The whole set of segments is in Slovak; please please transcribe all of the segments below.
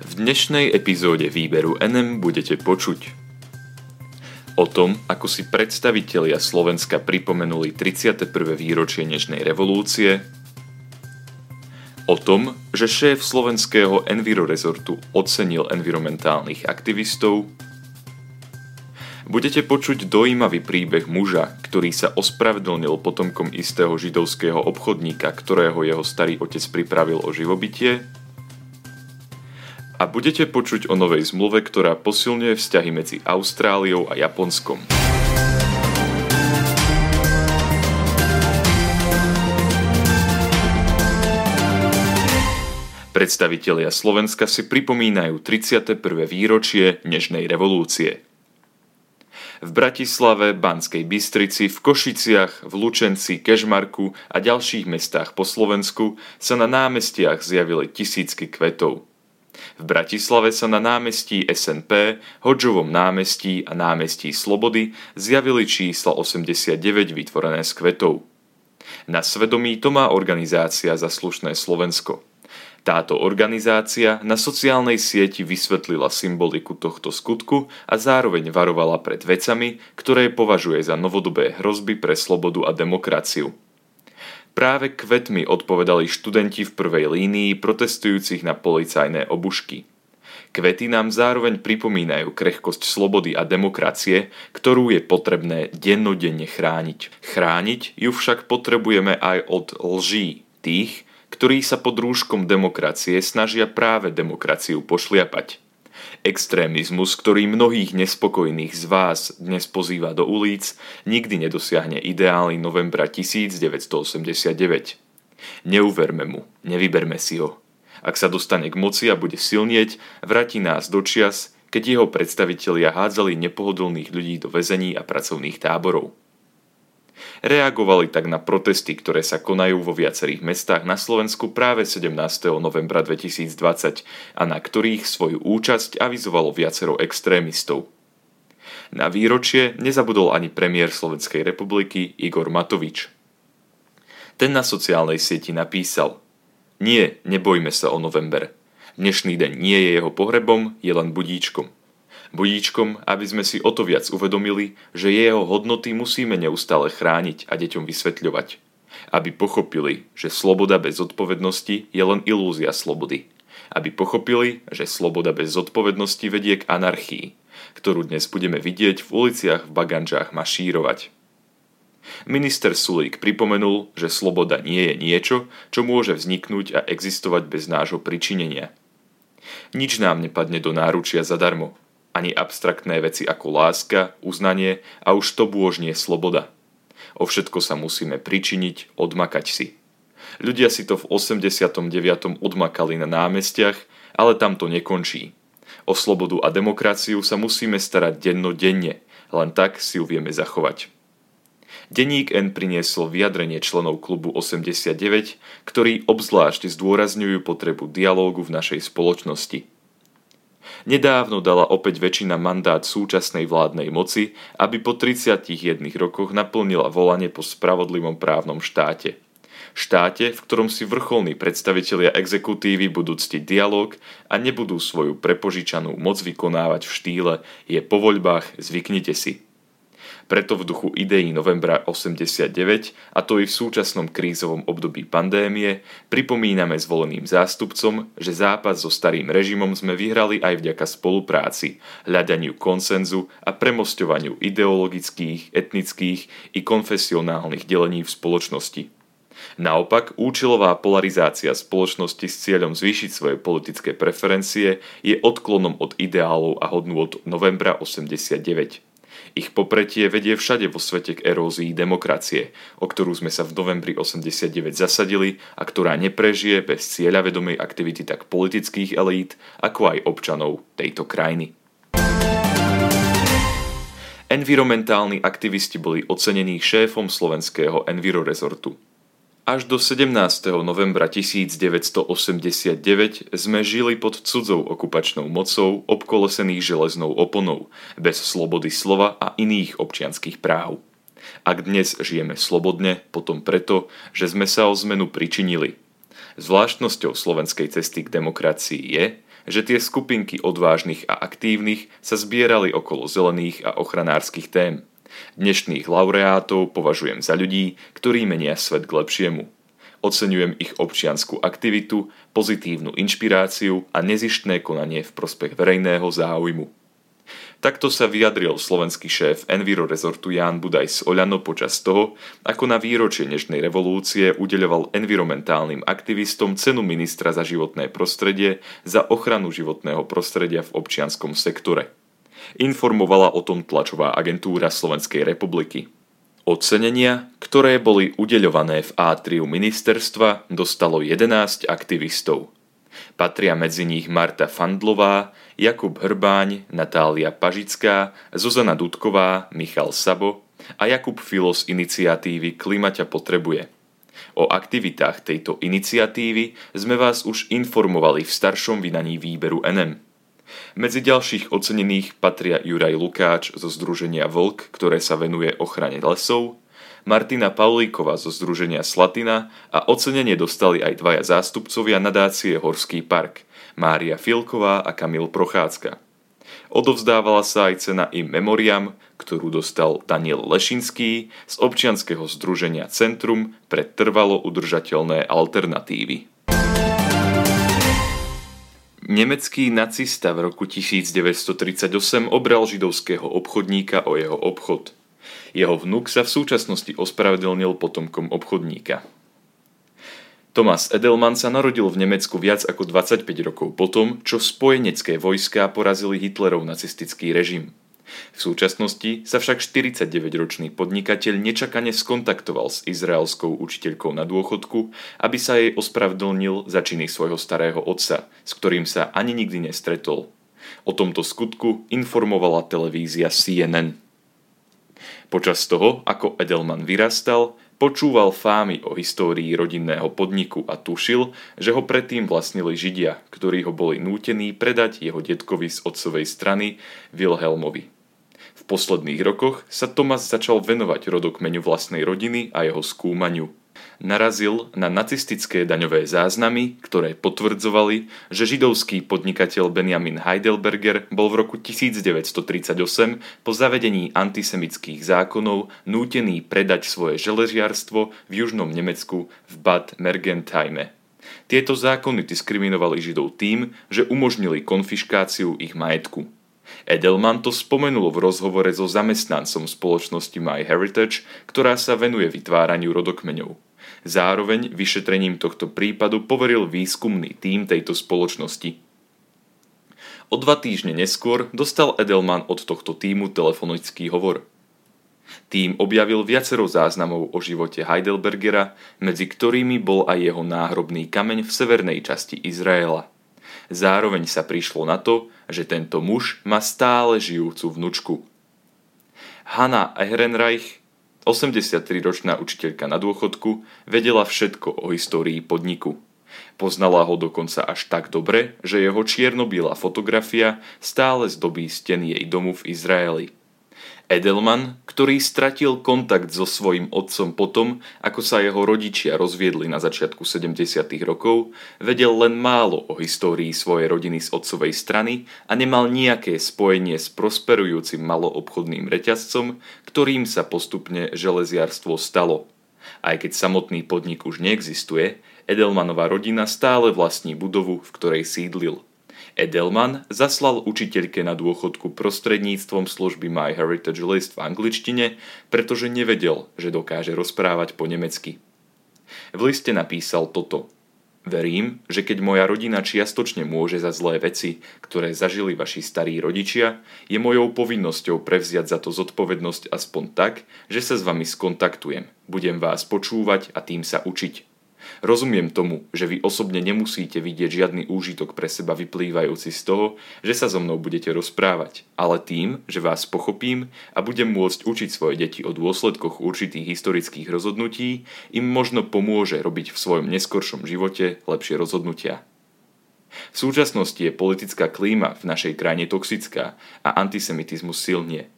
V dnešnej epizóde výberu NM budete počuť o tom, ako si predstavitelia Slovenska pripomenuli 31. výročie Nežnej revolúcie, o tom, že šéf slovenského Enviro rezortu ocenil environmentálnych aktivistov, budete počuť dojímavý príbeh muža, ktorý sa ospravedlnil potomkom istého židovského obchodníka, ktorého jeho starý otec pripravil o živobytie, a budete počuť o novej zmluve, ktorá posilňuje vzťahy medzi Austráliou a Japonskom. Predstavitelia Slovenska si pripomínajú 31. výročie Nežnej revolúcie. V Bratislave, Banskej Bystrici, v Košiciach, v Lučenci, Kežmarku a ďalších mestách po Slovensku sa na námestiach zjavili tisícky kvetov – v Bratislave sa na námestí SNP, Hodžovom námestí a námestí Slobody zjavili čísla 89 vytvorené z kvetov. Na svedomí to má organizácia za slušné Slovensko. Táto organizácia na sociálnej sieti vysvetlila symboliku tohto skutku a zároveň varovala pred vecami, ktoré považuje za novodobé hrozby pre slobodu a demokraciu. Práve kvetmi odpovedali študenti v prvej línii protestujúcich na policajné obušky. Kvety nám zároveň pripomínajú krehkosť slobody a demokracie, ktorú je potrebné dennodenne chrániť. Chrániť ju však potrebujeme aj od lží tých, ktorí sa pod rúškom demokracie snažia práve demokraciu pošliapať. Extrémizmus, ktorý mnohých nespokojných z vás dnes pozýva do ulic, nikdy nedosiahne ideály novembra 1989. Neuverme mu, nevyberme si ho. Ak sa dostane k moci a bude silnieť, vráti nás do čias, keď jeho predstavitelia hádzali nepohodlných ľudí do väzení a pracovných táborov. Reagovali tak na protesty, ktoré sa konajú vo viacerých mestách na Slovensku práve 17. novembra 2020 a na ktorých svoju účasť avizovalo viacero extrémistov. Na výročie nezabudol ani premiér Slovenskej republiky Igor Matovič. Ten na sociálnej sieti napísal Nie, nebojme sa o november. Dnešný deň nie je jeho pohrebom, je len budíčkom budíčkom, aby sme si o to viac uvedomili, že jeho hodnoty musíme neustále chrániť a deťom vysvetľovať. Aby pochopili, že sloboda bez zodpovednosti je len ilúzia slobody. Aby pochopili, že sloboda bez zodpovednosti vedie k anarchii, ktorú dnes budeme vidieť v uliciach v Baganžách mašírovať. Minister Sulík pripomenul, že sloboda nie je niečo, čo môže vzniknúť a existovať bez nášho pričinenia. Nič nám nepadne do náručia zadarmo, ani abstraktné veci ako láska, uznanie a už to bôžnie sloboda. O všetko sa musíme pričiniť, odmakať si. Ľudia si to v 89. odmakali na námestiach, ale tam to nekončí. O slobodu a demokraciu sa musíme starať dennodenne, len tak si ju vieme zachovať. Denník N priniesol vyjadrenie členov klubu 89, ktorí obzvlášť zdôrazňujú potrebu dialógu v našej spoločnosti – Nedávno dala opäť väčšina mandát súčasnej vládnej moci, aby po 31 rokoch naplnila volanie po spravodlivom právnom štáte. Štáte, v ktorom si vrcholní predstavitelia exekutívy budú ctiť dialog a nebudú svoju prepožičanú moc vykonávať v štýle je po voľbách, zvyknite si. Preto v duchu ideí novembra 89, a to i v súčasnom krízovom období pandémie, pripomíname zvoleným zástupcom, že zápas so starým režimom sme vyhrali aj vďaka spolupráci, hľadaniu konsenzu a premostovaniu ideologických, etnických i konfesionálnych delení v spoločnosti. Naopak, účelová polarizácia spoločnosti s cieľom zvýšiť svoje politické preferencie je odklonom od ideálov a hodnú od novembra 89. Ich popretie vedie všade vo svete k erózii demokracie, o ktorú sme sa v novembri 89 zasadili a ktorá neprežije bez cieľavedomej aktivity tak politických elít, ako aj občanov tejto krajiny. Environmentálni aktivisti boli ocenení šéfom slovenského Enviro rezortu. Až do 17. novembra 1989 sme žili pod cudzou okupačnou mocou obkolesených železnou oponou, bez slobody slova a iných občianských práv. Ak dnes žijeme slobodne, potom preto, že sme sa o zmenu pričinili. Zvláštnosťou slovenskej cesty k demokracii je, že tie skupinky odvážnych a aktívnych sa zbierali okolo zelených a ochranárskych tém. Dnešných laureátov považujem za ľudí, ktorí menia svet k lepšiemu. Oceňujem ich občianskú aktivitu, pozitívnu inšpiráciu a nezištné konanie v prospech verejného záujmu. Takto sa vyjadril slovenský šéf Enviro rezortu Jan Budaj z Oľano počas toho, ako na výročie dnešnej revolúcie udeľoval environmentálnym aktivistom cenu ministra za životné prostredie za ochranu životného prostredia v občianskom sektore. Informovala o tom tlačová agentúra Slovenskej republiky. Ocenenia, ktoré boli udeľované v átriu ministerstva, dostalo 11 aktivistov – Patria medzi nich Marta Fandlová, Jakub Hrbáň, Natália Pažická, Zuzana Dudková, Michal Sabo a Jakub Filo z iniciatívy Klimaťa potrebuje. O aktivitách tejto iniciatívy sme vás už informovali v staršom vydaní výberu NM. Medzi ďalších ocenených patria Juraj Lukáč zo Združenia Vlk, ktoré sa venuje ochrane lesov, Martina Paulíková zo Združenia Slatina a ocenenie dostali aj dvaja zástupcovia nadácie Horský park, Mária Filková a Kamil Prochádzka. Odovzdávala sa aj cena im Memoriam, ktorú dostal Daniel Lešinský z občianskeho združenia Centrum pre trvalo udržateľné alternatívy. Nemecký nacista v roku 1938 obral židovského obchodníka o jeho obchod – jeho vnuk sa v súčasnosti ospravedlnil potomkom obchodníka. Thomas Edelman sa narodil v Nemecku viac ako 25 rokov potom, čo spojenecké vojská porazili Hitlerov nacistický režim. V súčasnosti sa však 49-ročný podnikateľ nečakane skontaktoval s izraelskou učiteľkou na dôchodku, aby sa jej ospravedlnil za činy svojho starého otca, s ktorým sa ani nikdy nestretol. O tomto skutku informovala televízia CNN. Počas toho, ako Edelman vyrastal, počúval fámy o histórii rodinného podniku a tušil, že ho predtým vlastnili Židia, ktorí ho boli nútení predať jeho detkovi z otcovej strany Wilhelmovi. V posledných rokoch sa Tomas začal venovať rodokmeňu vlastnej rodiny a jeho skúmaniu – narazil na nacistické daňové záznamy, ktoré potvrdzovali, že židovský podnikateľ Benjamin Heidelberger bol v roku 1938 po zavedení antisemických zákonov nútený predať svoje želežiarstvo v južnom Nemecku v Bad Mergentheime. Tieto zákony diskriminovali Židov tým, že umožnili konfiškáciu ich majetku. Edelman to spomenul v rozhovore so zamestnancom spoločnosti MyHeritage, ktorá sa venuje vytváraniu rodokmeňov. Zároveň vyšetrením tohto prípadu poveril výskumný tím tejto spoločnosti. O dva týždne neskôr dostal Edelman od tohto týmu telefonický hovor. Tým objavil viacero záznamov o živote Heidelbergera, medzi ktorými bol aj jeho náhrobný kameň v severnej časti Izraela. Zároveň sa prišlo na to, že tento muž má stále žijúcu vnučku. Hanna Ehrenreich 83-ročná učiteľka na dôchodku vedela všetko o histórii podniku. Poznala ho dokonca až tak dobre, že jeho čierno fotografia stále zdobí steny jej domu v Izraeli. Edelman, ktorý stratil kontakt so svojím otcom potom, ako sa jeho rodičia rozviedli na začiatku 70. rokov, vedel len málo o histórii svojej rodiny z otcovej strany a nemal nejaké spojenie s prosperujúcim maloobchodným reťazcom, ktorým sa postupne železiarstvo stalo. Aj keď samotný podnik už neexistuje, Edelmanová rodina stále vlastní budovu, v ktorej sídlil – Edelman zaslal učiteľke na dôchodku prostredníctvom služby My Heritage List v angličtine, pretože nevedel, že dokáže rozprávať po nemecky. V liste napísal toto. Verím, že keď moja rodina čiastočne môže za zlé veci, ktoré zažili vaši starí rodičia, je mojou povinnosťou prevziať za to zodpovednosť aspoň tak, že sa s vami skontaktujem, budem vás počúvať a tým sa učiť. Rozumiem tomu, že vy osobne nemusíte vidieť žiadny úžitok pre seba vyplývajúci z toho, že sa so mnou budete rozprávať, ale tým, že vás pochopím a budem môcť učiť svoje deti o dôsledkoch určitých historických rozhodnutí, im možno pomôže robiť v svojom neskoršom živote lepšie rozhodnutia. V súčasnosti je politická klíma v našej krajine toxická a antisemitizmus silnie.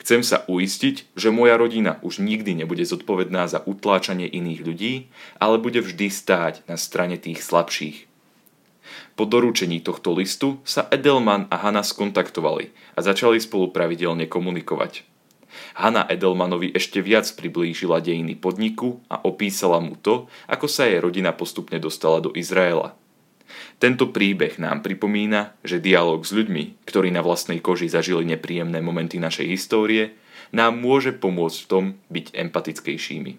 Chcem sa uistiť, že moja rodina už nikdy nebude zodpovedná za utláčanie iných ľudí, ale bude vždy stáť na strane tých slabších. Po doručení tohto listu sa Edelman a Hanna skontaktovali a začali spolu pravidelne komunikovať. Hanna Edelmanovi ešte viac priblížila dejiny podniku a opísala mu to, ako sa jej rodina postupne dostala do Izraela. Tento príbeh nám pripomína, že dialog s ľuďmi, ktorí na vlastnej koži zažili nepríjemné momenty našej histórie, nám môže pomôcť v tom byť empatickejšími.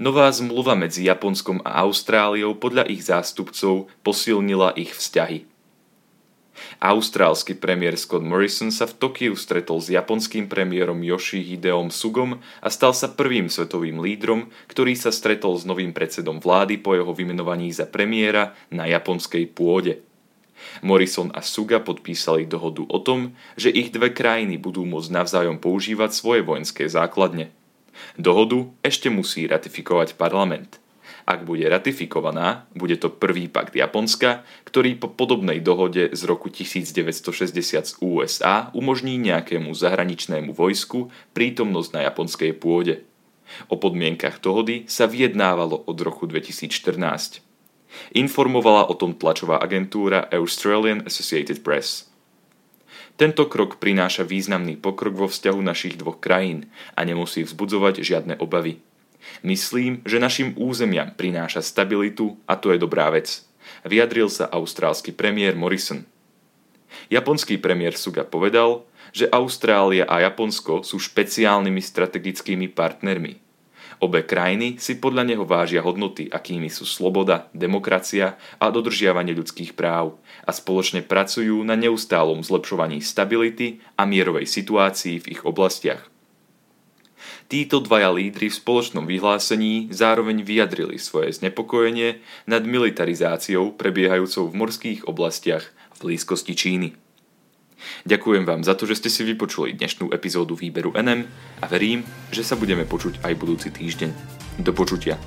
Nová zmluva medzi Japonskom a Austráliou podľa ich zástupcov posilnila ich vzťahy. Austrálsky premiér Scott Morrison sa v Tokiu stretol s japonským premiérom Yoshihideom Sugom a stal sa prvým svetovým lídrom, ktorý sa stretol s novým predsedom vlády po jeho vymenovaní za premiéra na japonskej pôde. Morrison a Suga podpísali dohodu o tom, že ich dve krajiny budú môcť navzájom používať svoje vojenské základne – Dohodu ešte musí ratifikovať parlament. Ak bude ratifikovaná, bude to prvý pakt Japonska, ktorý po podobnej dohode z roku 1960 z USA umožní nejakému zahraničnému vojsku prítomnosť na japonskej pôde. O podmienkach dohody sa vyjednávalo od roku 2014. Informovala o tom tlačová agentúra Australian Associated Press. Tento krok prináša významný pokrok vo vzťahu našich dvoch krajín a nemusí vzbudzovať žiadne obavy. Myslím, že našim územiam prináša stabilitu a to je dobrá vec. Vyjadril sa austrálsky premiér Morrison. Japonský premiér Suga povedal, že Austrália a Japonsko sú špeciálnymi strategickými partnermi – Obe krajiny si podľa neho vážia hodnoty, akými sú sloboda, demokracia a dodržiavanie ľudských práv a spoločne pracujú na neustálom zlepšovaní stability a mierovej situácii v ich oblastiach. Títo dvaja lídry v spoločnom vyhlásení zároveň vyjadrili svoje znepokojenie nad militarizáciou prebiehajúcou v morských oblastiach v blízkosti Číny. Ďakujem vám za to, že ste si vypočuli dnešnú epizódu výberu NM a verím, že sa budeme počuť aj budúci týždeň. Do počutia.